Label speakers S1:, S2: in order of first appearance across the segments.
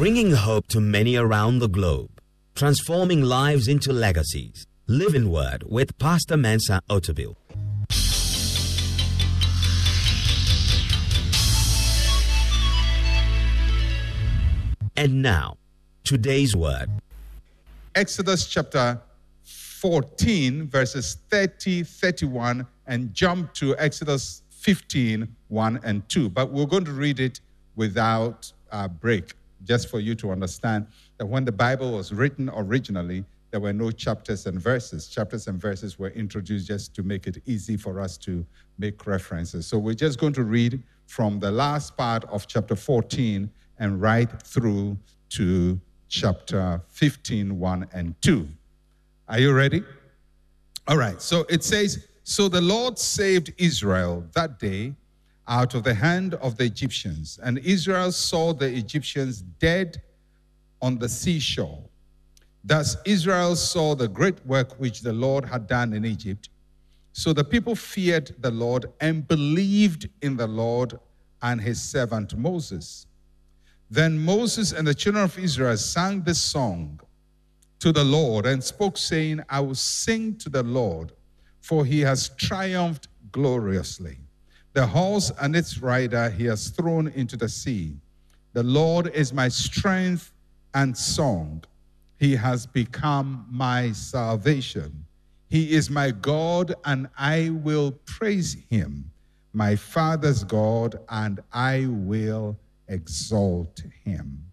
S1: bringing hope to many around the globe, transforming lives into legacies. Living Word with Pastor Mensa Otabil. And now, today's word.
S2: Exodus chapter 14, verses 30, 31, and jump to Exodus 15, 1 and 2. But we're going to read it without a break, just for you to understand that when the Bible was written originally, there were no chapters and verses. Chapters and verses were introduced just to make it easy for us to make references. So we're just going to read from the last part of chapter 14 and right through to chapter 15, 1 and 2. Are you ready? All right. So it says, So the Lord saved Israel that day out of the hand of the Egyptians, and Israel saw the Egyptians dead on the seashore. Thus Israel saw the great work which the Lord had done in Egypt. So the people feared the Lord and believed in the Lord and his servant Moses. Then Moses and the children of Israel sang this song to the Lord and spoke, saying, I will sing to the Lord, for he has triumphed gloriously. The horse and its rider he has thrown into the sea. The Lord is my strength and song. He has become my salvation. He is my God, and I will praise him, my Father's God, and I will exalt him.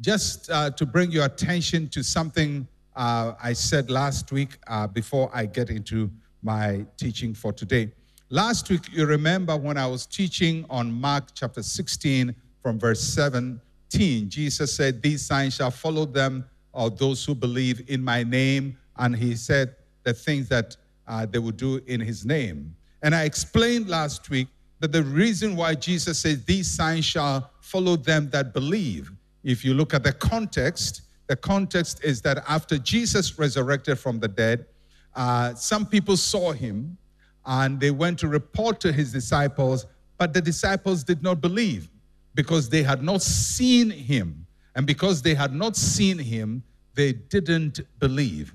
S2: Just uh, to bring your attention to something uh, I said last week uh, before I get into my teaching for today. Last week, you remember when I was teaching on Mark chapter 16 from verse 17, Jesus said, These signs shall follow them or those who believe in my name. And he said the things that uh, they would do in his name. And I explained last week that the reason why Jesus says these signs shall follow them that believe, if you look at the context, the context is that after Jesus resurrected from the dead, uh, some people saw him and they went to report to his disciples, but the disciples did not believe because they had not seen him. And because they had not seen him, they didn't believe.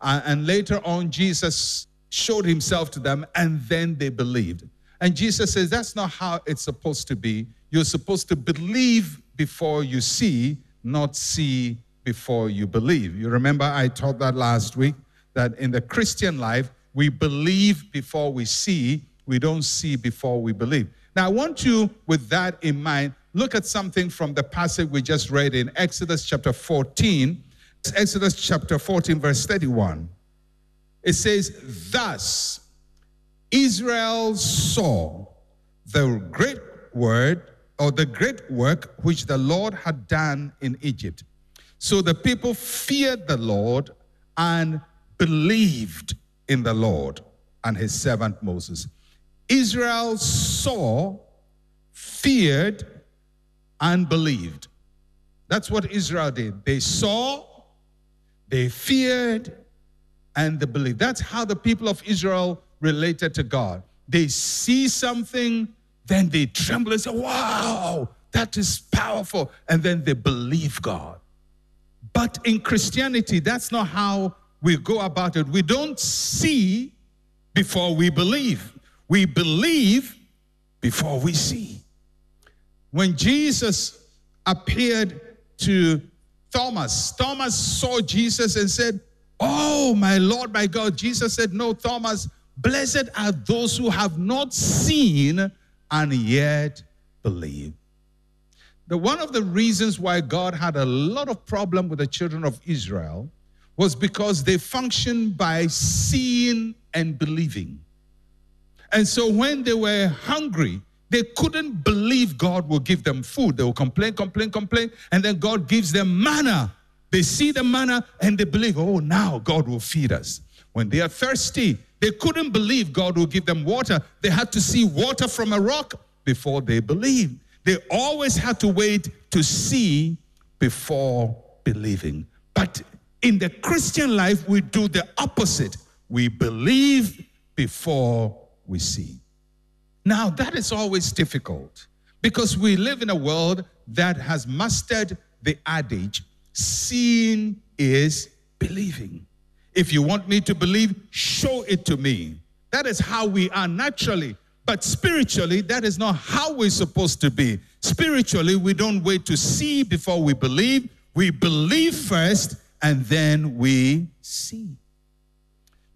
S2: Uh, and later on, Jesus showed himself to them, and then they believed. And Jesus says that's not how it's supposed to be. You're supposed to believe before you see, not see before you believe. You remember I taught that last week that in the Christian life, we believe before we see, we don't see before we believe. Now, I want you, with that in mind, look at something from the passage we just read in Exodus chapter 14. Exodus chapter 14, verse 31. It says, Thus Israel saw the great word or the great work which the Lord had done in Egypt. So the people feared the Lord and believed in the Lord and his servant Moses. Israel saw, feared, and believed. That's what Israel did. They saw, they feared, and they believed. That's how the people of Israel related to God. They see something, then they tremble and say, Wow, that is powerful. And then they believe God. But in Christianity, that's not how we go about it. We don't see before we believe, we believe before we see. When Jesus appeared to Thomas, Thomas saw Jesus and said, Oh, my Lord, my God. Jesus said, No, Thomas, blessed are those who have not seen and yet believe. The, one of the reasons why God had a lot of problem with the children of Israel was because they functioned by seeing and believing. And so when they were hungry, they couldn't believe God will give them food. They will complain, complain, complain, and then God gives them manna. They see the manna and they believe, oh, now God will feed us. When they are thirsty, they couldn't believe God will give them water. They had to see water from a rock before they believed. They always had to wait to see before believing. But in the Christian life, we do the opposite. We believe before we see. Now, that is always difficult Because we live in a world that has mastered the adage seeing is believing. If you want me to believe, show it to me. That is how we are naturally. But spiritually, that is not how we're supposed to be. Spiritually, we don't wait to see before we believe. We believe first and then we see.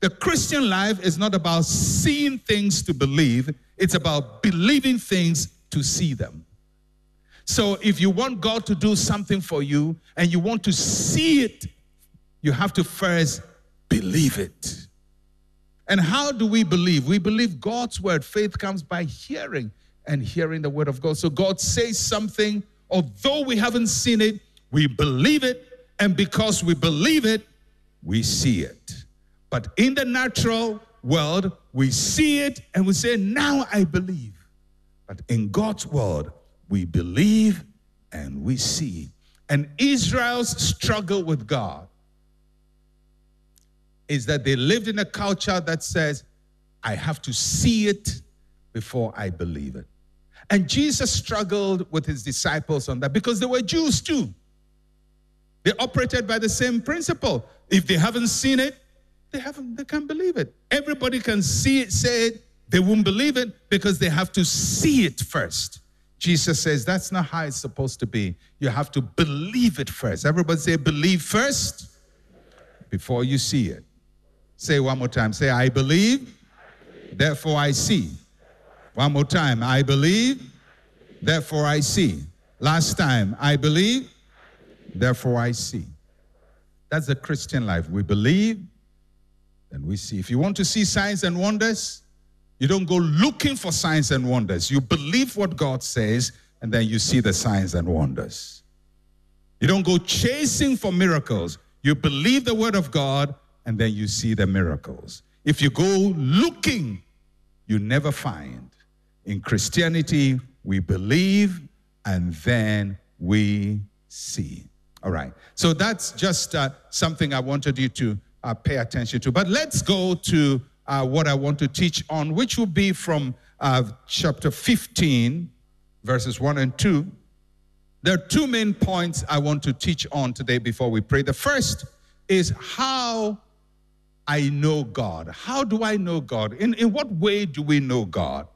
S2: The Christian life is not about seeing things to believe, it's about believing things to see them. So if you want God to do something for you and you want to see it, you have to first believe it. And how do we believe? We believe God's word. Faith comes by hearing and hearing the word of God. So God says something, although we haven't seen it, we believe it. And because we believe it, we see it. But in the natural world, we see it and we say, Now I believe. But in God's word, we believe and we see. And Israel's struggle with God is that they lived in a culture that says, I have to see it before I believe it. And Jesus struggled with his disciples on that because they were Jews too. They operated by the same principle. If they haven't seen it, they haven't they can't believe it. Everybody can see it, say it, they won't believe it because they have to see it first. Jesus says that's not how it's supposed to be. You have to believe it first. Everybody say, believe first before you see it. Say one more time. Say, I believe, therefore I see. One more time. I believe, therefore I see. Last time. I believe, therefore I see. That's the Christian life. We believe, then we see. If you want to see signs and wonders, you don't go looking for signs and wonders. You believe what God says, and then you see the signs and wonders. You don't go chasing for miracles. You believe the word of God, and then you see the miracles. If you go looking, you never find. In Christianity, we believe and then we see. All right. So that's just uh, something I wanted you to uh, pay attention to. But let's go to uh, what I want to teach on, which will be from uh, chapter 15, verses 1 and 2. There are two main points I want to teach on today before we pray. The first is how I know God. How do I know God? In, in what way do we know God?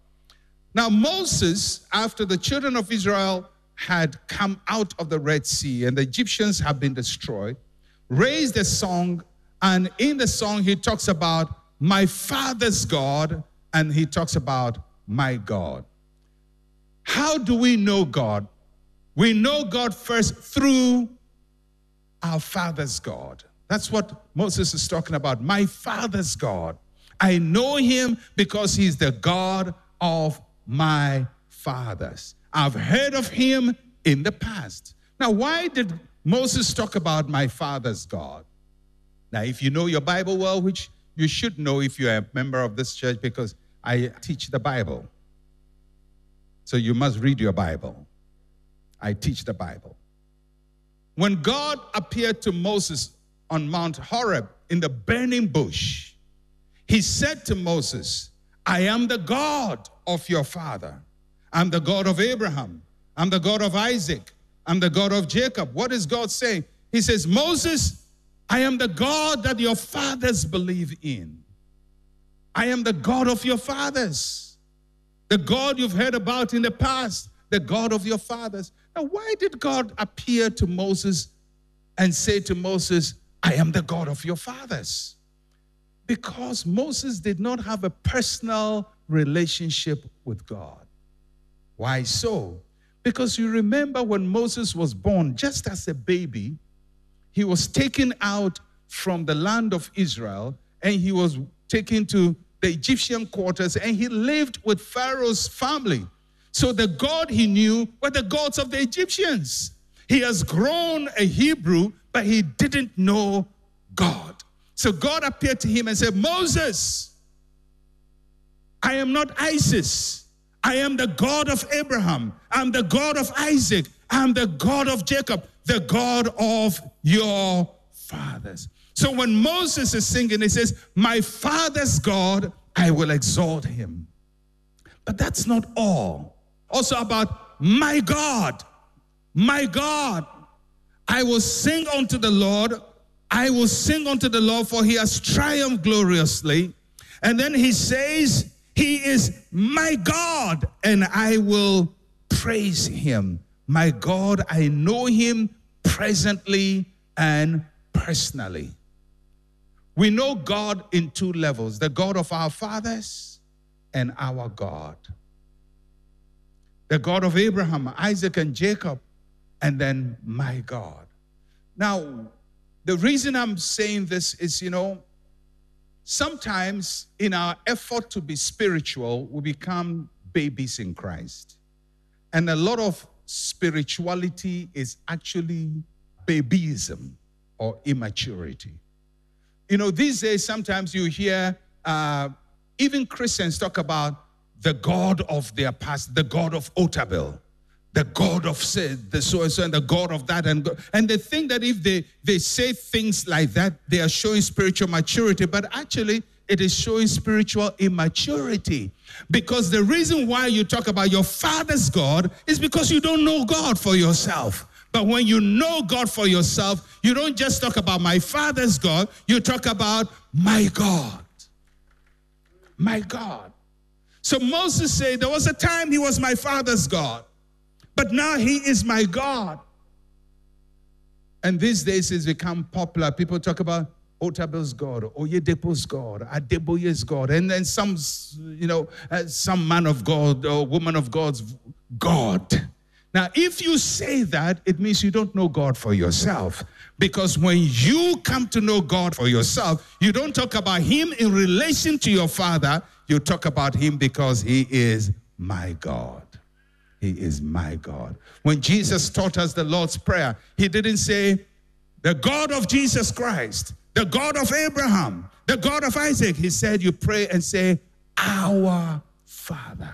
S2: Now, Moses, after the children of Israel had come out of the Red Sea and the Egyptians have been destroyed, raised a song, and in the song he talks about my father's God, and he talks about my God. How do we know God? We know God first through our father's God. That's what Moses is talking about. My father's God. I know him because he's the God of my fathers. I've heard of him in the past. Now, why did Moses talk about my father's God? Now, if you know your Bible well, which you should know if you're a member of this church because I teach the Bible. So you must read your Bible. I teach the Bible. When God appeared to Moses on Mount Horeb in the burning bush, he said to Moses, I am the God of your father. I'm the God of Abraham. I'm the God of Isaac. I'm the God of Jacob. What is God saying? He says, Moses, I am the God that your fathers believe in. I am the God of your fathers. The God you've heard about in the past, the God of your fathers. Now, why did God appear to Moses and say to Moses, I am the God of your fathers? Because Moses did not have a personal relationship with God. Why so? Because you remember when Moses was born, just as a baby, he was taken out from the land of Israel and he was taken to the Egyptian quarters and he lived with Pharaoh's family. So the God he knew were the gods of the Egyptians. He has grown a Hebrew, but he didn't know God. So God appeared to him and said, Moses, I am not Isis. I am the God of Abraham. I'm the God of Isaac. I'm the God of Jacob the God of your fathers. So when Moses is singing, he says, My father's God, I will exalt him. But that's not all. Also about my God, my God. I will sing unto the Lord. I will sing unto the Lord, for he has triumphed gloriously. And then he says, He is my God, and I will praise him. My God, I know him presently and personally. We know God in two levels the God of our fathers and our God. The God of Abraham, Isaac, and Jacob, and then my God. Now, the reason I'm saying this is, you know, sometimes in our effort to be spiritual, we become babies in Christ. And a lot of spirituality is actually babyism or immaturity. You know, these days, sometimes you hear uh, even Christians talk about the God of their past, the God of Otabil, the God of sin, the so and so, and the God of that, and and they think that if they they say things like that, they are showing spiritual maturity, but actually it is showing spiritual immaturity. Because the reason why you talk about your father's God is because you don't know God for yourself. But when you know God for yourself, you don't just talk about my father's God, you talk about my God. My God. So Moses said, There was a time he was my father's God, but now he is my God. And these days it's become popular. People talk about Otabil's God, Oyedepo's God, Adeboye's God, and then some, you know, uh, some man of God or woman of God's God. Now, if you say that, it means you don't know God for yourself. Because when you come to know God for yourself, you don't talk about Him in relation to your Father, you talk about Him because He is my God. He is my God. When Jesus taught us the Lord's Prayer, He didn't say, the God of Jesus Christ, the God of Abraham, the God of Isaac. He said, You pray and say, Our Father.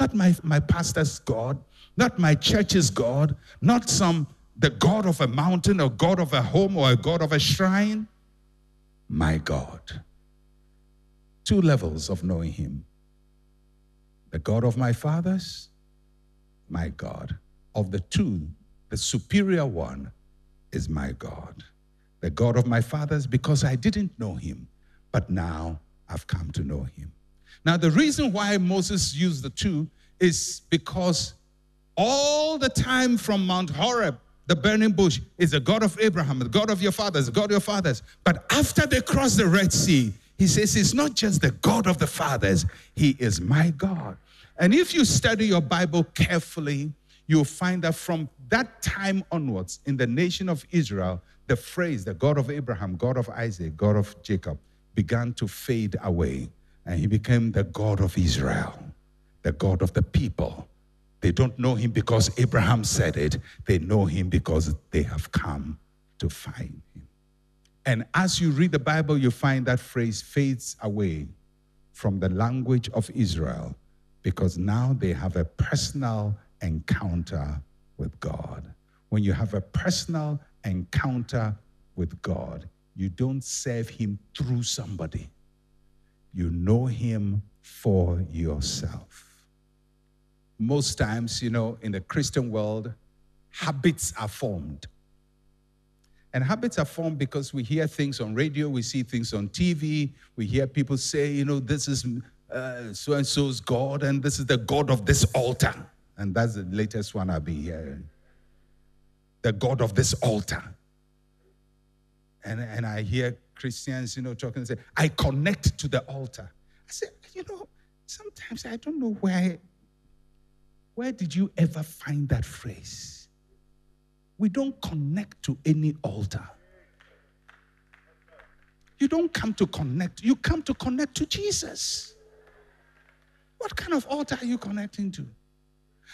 S2: Not my, my pastor's God, not my church's God, not some the God of a mountain or God of a home or a God of a shrine. My God. Two levels of knowing Him the God of my fathers, my God. Of the two, the superior one is my God the God of my fathers, because I didn't know him, but now I've come to know him. Now, the reason why Moses used the two is because all the time from Mount Horeb, the burning bush is the God of Abraham, the God of your fathers, the God of your fathers. But after they cross the Red Sea, he says, It's not just the God of the fathers, He is my God. And if you study your Bible carefully, you'll find that from that time onwards in the nation of Israel, the phrase, the God of Abraham, God of Isaac, God of Jacob, began to fade away. And he became the God of Israel, the God of the people. They don't know him because Abraham said it, they know him because they have come to find him. And as you read the Bible, you find that phrase fades away from the language of Israel because now they have a personal encounter with God. When you have a personal encounter with God, you don't serve Him through somebody, you know Him for yourself. Most times, you know, in the Christian world, habits are formed. And habits are formed because we hear things on radio, we see things on TV, we hear people say, you know, this is Uh, so and so's God, and this is the God of this altar. And that's the latest one I've been hearing the God of this altar. And, and I hear Christians, you know, talking and say, I connect to the altar. I say, you know, sometimes I don't know where, where did you ever find that phrase? We don't connect to any altar. You don't come to connect, you come to connect to Jesus. What kind of altar are you connecting to?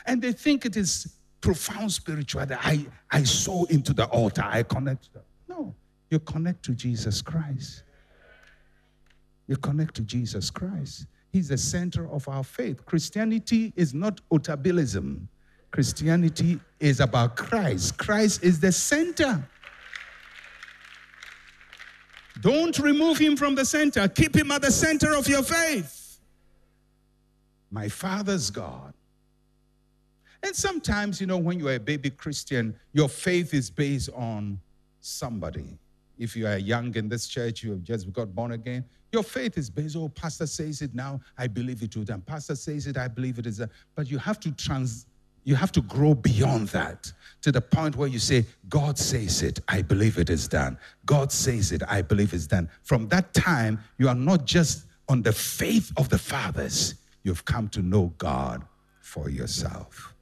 S2: And they think it is profound spirituality. I, I sow into the altar, I connect. No, you connect to Jesus Christ. You connect to Jesus Christ. He's the center of our faith. Christianity is not otabilism. Christianity is about Christ. Christ is the center. Don't remove him from the center. Keep him at the center of your faith. My Father's God And sometimes, you know, when you are a baby Christian, your faith is based on somebody. If you are young in this church, you have just got born again, your faith is based, oh, pastor says it now, I believe it too. Then pastor says it, I believe it is. But you have to trans, you have to grow beyond that to the point where you say, God says it, I believe it is done. God says it, I believe it's done. From that time, you are not just on the faith of the fathers, you've come to know God for yourself.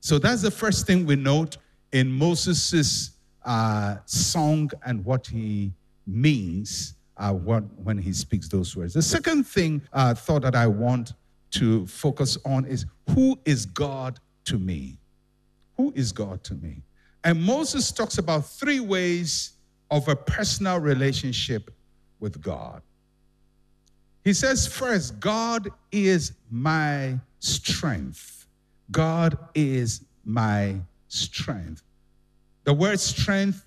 S2: So that's the first thing we note in Moses' uh, song and what he means uh, when he speaks those words. The second thing, uh, thought that I want to focus on is who is God to me? Who is God to me? And Moses talks about three ways of a personal relationship with God. He says, first, God is my strength. God is my strength. The word strength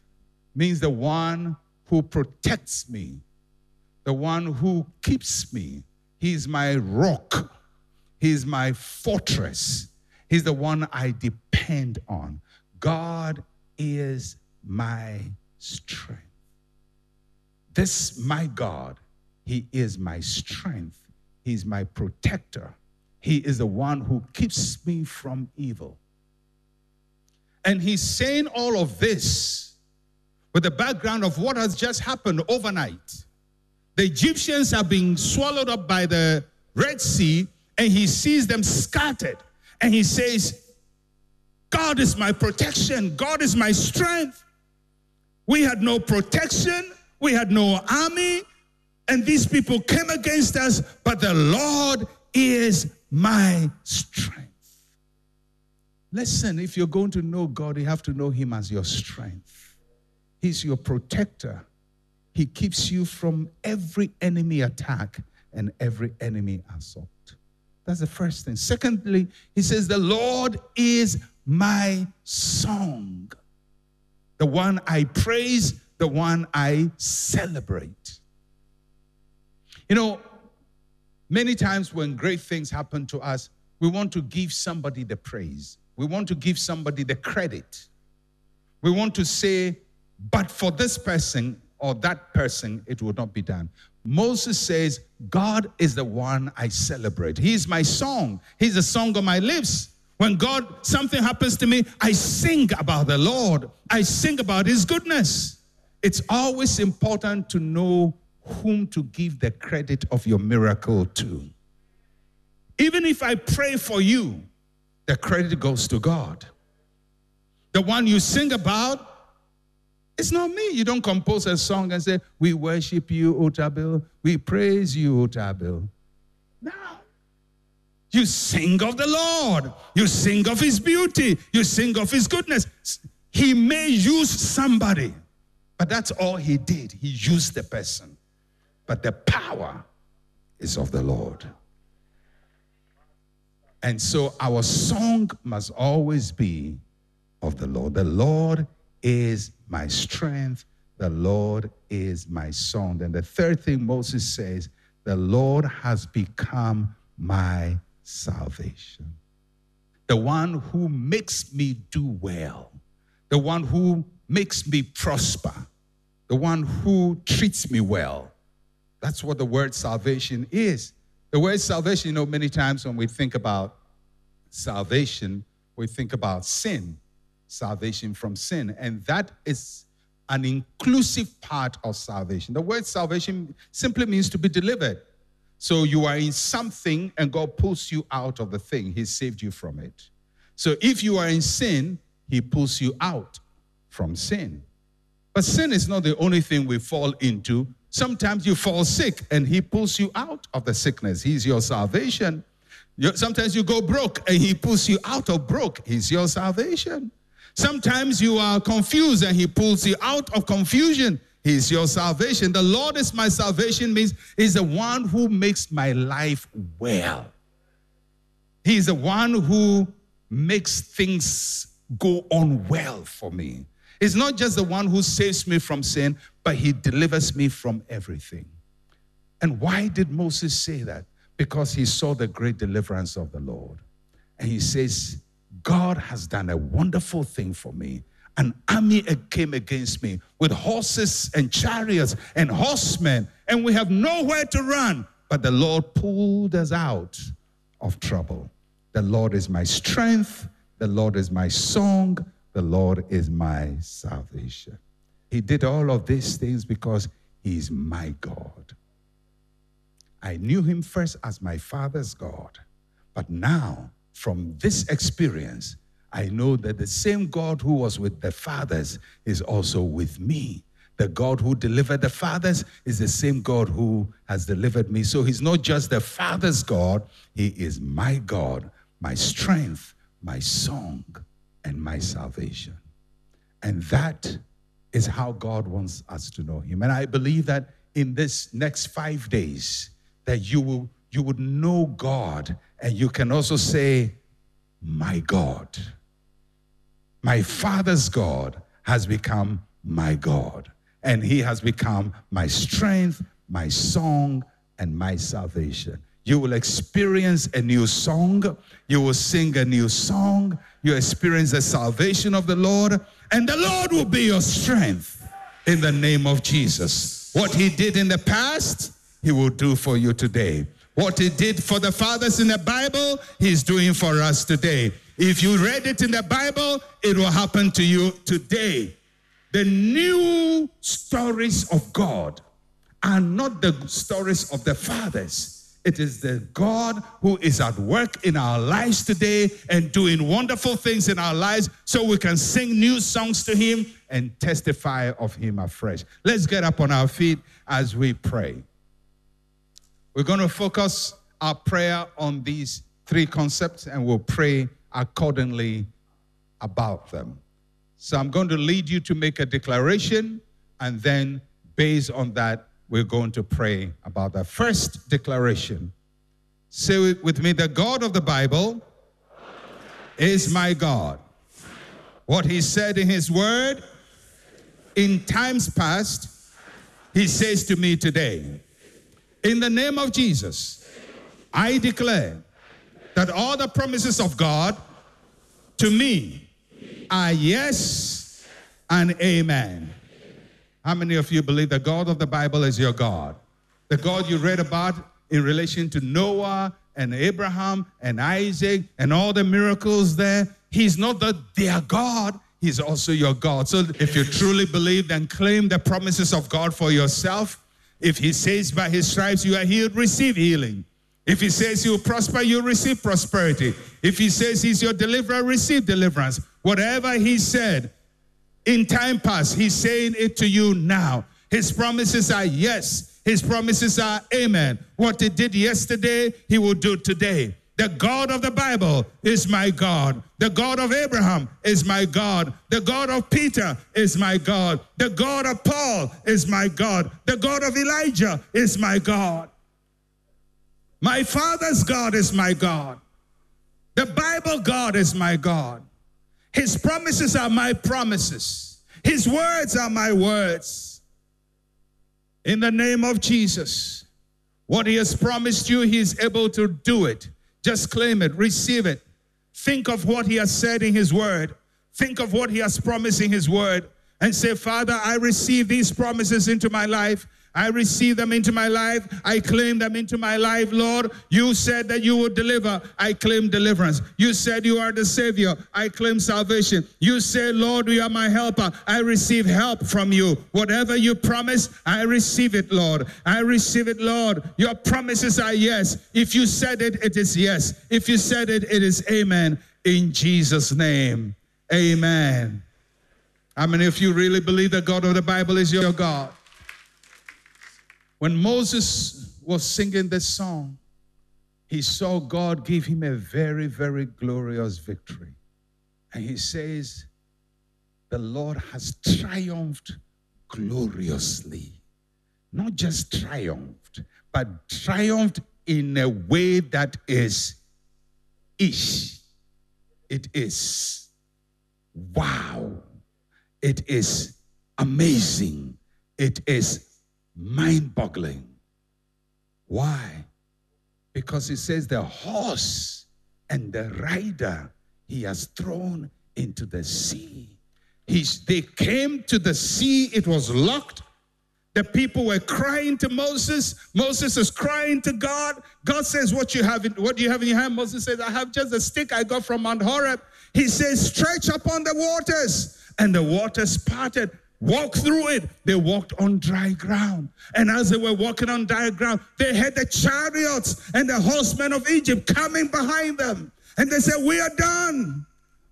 S2: means the one who protects me, the one who keeps me. He's my rock, He's my fortress. He's the one I depend on. God is my strength. This, my God, He is my strength. He's my protector. He is the one who keeps me from evil. And He's saying all of this with the background of what has just happened overnight. The Egyptians are being swallowed up by the Red Sea, and He sees them scattered and he says, God is my protection, God is my strength. We had no protection, we had no army, and these people came against us, but the Lord is my strength. Listen, if you're going to know God, you have to know Him as your strength. He's your protector. He keeps you from every enemy attack and every enemy assault. That's the first thing. Secondly, he says, The Lord is my song, the one I praise, the one I celebrate. You know, many times when great things happen to us, we want to give somebody the praise, we want to give somebody the credit. We want to say, but for this person or that person, it would not be done. Moses says, God is the one I celebrate. He's my song. He's the song of my lips. When God, something happens to me, I sing about the Lord. I sing about his goodness. It's always important to know whom to give the credit of your miracle to. Even if I pray for you, the credit goes to God. The one you sing about, it's not me. You don't compose a song and say, We worship you, Otabil. We praise you, Otabil. No. You sing of the Lord. You sing of his beauty. You sing of his goodness. He may use somebody, but that's all he did. He used the person. But the power is of the Lord. And so our song must always be of the Lord. The Lord is my strength. The Lord is my song. And the third thing Moses says, the Lord has become my salvation. The one who makes me do well, the one who makes me prosper, the one who treats me well. That's what the word salvation is. The word salvation, you know, many times when we think about salvation, we think about sin salvation from sin. And that is an inclusive part of salvation. The word salvation simply means to be delivered. So you are in something and God pulls you out of the thing, He saved you from it. So if you are in sin, He pulls you out from sin. But sin is not the only thing we fall into. Sometimes you fall sick and He pulls you out of the sickness. He's your salvation. Sometimes you go broke and He pulls you out of broke. He's your salvation. Sometimes you are confused and he pulls you out of confusion. He's your salvation. The Lord is my salvation means he's the one who makes my life well. He's the one who makes things go on well for me. He's not just the one who saves me from sin, but he delivers me from everything. And why did Moses say that? Because he saw the great deliverance of the Lord. And he says, God has done a wonderful thing for me. An army came against me with horses and chariots and horsemen, and we have nowhere to run. But the Lord pulled us out of trouble. The Lord is my strength. The Lord is my song. The Lord is my salvation. He did all of these things because He is my God. I knew Him first as my Father's God. But now, from this experience, I know that the same God who was with the fathers is also with me. The God who delivered the fathers is the same God who has delivered me. So he's not just the father's God, he is my God, my strength, my song, and my salvation. And that is how God wants us to know him. And I believe that in this next 5 days that you will you would know God and you can also say my God. My father's God has become my God and he has become my strength, my song, and my salvation. You will experience a new song. You will sing a new song. You experience the salvation of the Lord, and the Lord will be your strength in the name of Jesus. What he did in the past, he will do for you today. What he did for the fathers in the Bible, he's doing for us today. If you read it in the Bible, it will happen to you today. The new stories of God are not the stories of the fathers. It is the God who is at work in our lives today and doing wonderful things in our lives so we can sing new songs to Him and testify of Him afresh. Let's get up on our feet as we pray. We're going to focus our prayer on these three concepts and we'll pray accordingly about them. So I'm going to lead you to make a declaration, and then based on that, we're going to pray about the first declaration. Say it with me the God of the Bible is my God. What he said in his word in times past, he says to me today. In the name of Jesus, I declare that all the promises of God to me are yes and amen. How many of you believe the God of the Bible is your God? The God you read about in relation to Noah and Abraham and Isaac and all the miracles there. He's not the their God, He's also your God. So if you truly believe, then claim the promises of God for yourself. If He says by His stripes you are healed, receive healing. If he says you will prosper, you receive prosperity. If he says he's your deliverer, receive deliverance. Whatever he said in time past, he's saying it to you now. His promises are yes. His promises are amen. What he did yesterday, he will do today. The God of the Bible is my God. The God of Abraham is my God. The God of Peter is my God. The God of Paul is my God. The God of Elijah is my God. My father's God is my God. The Bible God is my God. His promises are my promises. His words are my words. In the name of Jesus, what He has promised you, He is able to do it. Just claim it, receive it. Think of what He has said in His word. Think of what He has promised in His word and say, Father, I receive these promises into my life. I receive them into my life. I claim them into my life, Lord. You said that you would deliver. I claim deliverance. You said you are the Savior. I claim salvation. You said, Lord, you are my helper. I receive help from you. Whatever you promise, I receive it, Lord. I receive it, Lord. Your promises are yes. If you said it, it is yes. If you said it, it is amen. In Jesus' name, amen. I mean, if you really believe that God of the Bible is your God? When Moses was singing this song, he saw God give him a very, very glorious victory. And he says, The Lord has triumphed gloriously. Not just triumphed, but triumphed in a way that is ish. It is wow. It is amazing. It is mind boggling. Why? Because it says the horse and the rider he has thrown into the sea. They came to the sea, it was locked. The people were crying to Moses. Moses is crying to God. God says, What you have in, what do you have in your hand? Moses says, I have just a stick I got from Mount Horeb. He says, Stretch upon the waters. And the waters parted. Walk through it. They walked on dry ground. And as they were walking on dry ground, they had the chariots and the horsemen of Egypt coming behind them. And they said, We are done.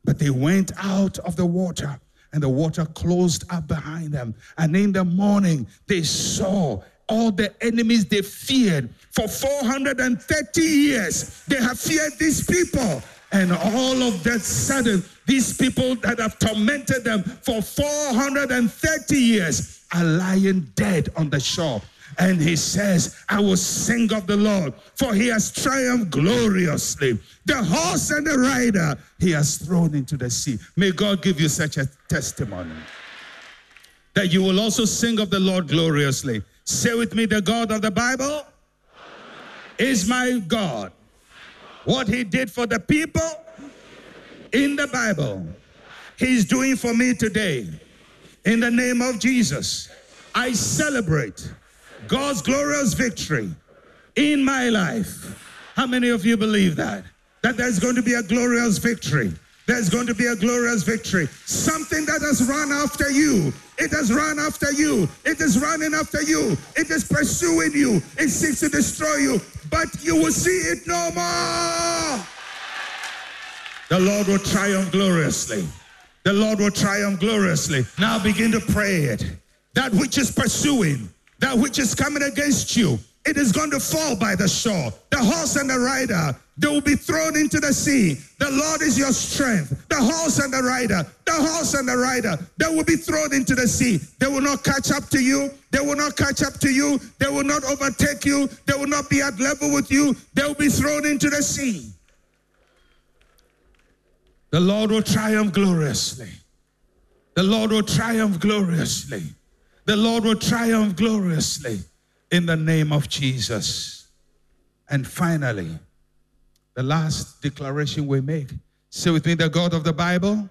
S2: But they went out of the water and the water closed up behind them. And in the morning, they saw all the enemies they feared for 430 years. They have feared these people. And all of that sudden, these people that have tormented them for 430 years are lying dead on the shore. And he says, I will sing of the Lord, for he has triumphed gloriously. The horse and the rider he has thrown into the sea. May God give you such a testimony that you will also sing of the Lord gloriously. Say with me, the God of the Bible is my God. What he did for the people in the Bible, he's doing for me today. In the name of Jesus, I celebrate God's glorious victory in my life. How many of you believe that? That there's going to be a glorious victory. There's going to be a glorious victory. Something that has run after you. It has run after you. It is running after you. It is pursuing you. It seeks to destroy you. But you will see it no more. The Lord will triumph gloriously. The Lord will triumph gloriously. Now begin to pray it. That which is pursuing, that which is coming against you, it is going to fall by the shore. The horse and the rider, they will be thrown into the sea. The Lord is your strength. The horse and the rider, the horse and the rider, they will be thrown into the sea. They will not catch up to you. They will not catch up to you. They will not overtake you. They will not be at level with you. They will be thrown into the sea. The Lord will triumph gloriously. The Lord will triumph gloriously. The Lord will triumph gloriously in the name of Jesus. And finally, the last declaration we make. Say with me, the God of the Bible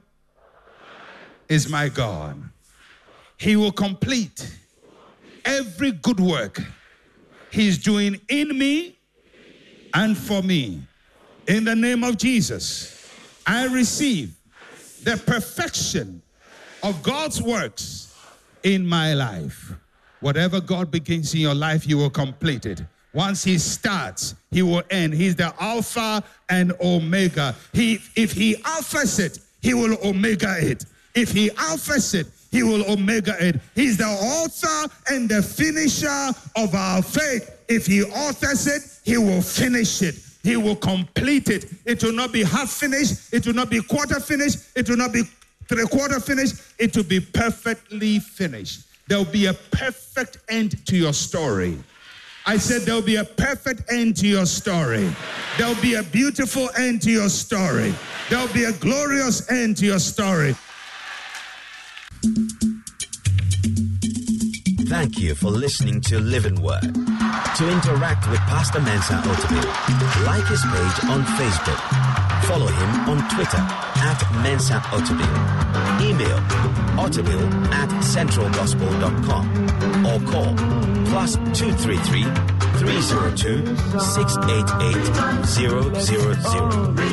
S2: is my God. He will complete every good work He's doing in me and for me. In the name of Jesus, I receive the perfection of God's works in my life. Whatever God begins in your life, you will complete it. Once he starts, he will end. He's the Alpha and Omega. He, if he alphas it, he will omega it. If he alphas it, he will omega it. He's the author and the finisher of our faith. If he authors it, he will finish it. He will complete it. It will not be half finished. It will not be quarter finished. It will not be three quarter finished. It will be perfectly finished. There will be a perfect end to your story. I said there'll be a perfect end to your story. There'll be a beautiful end to your story. There'll be a glorious end to your story.
S1: Thank you for listening to Living Word. To interact with Pastor Mensa Otabil, like his page on Facebook. Follow him on Twitter at Mensa Otabil. Email otabil at centralgospel.com or call plus 233 302 688 000.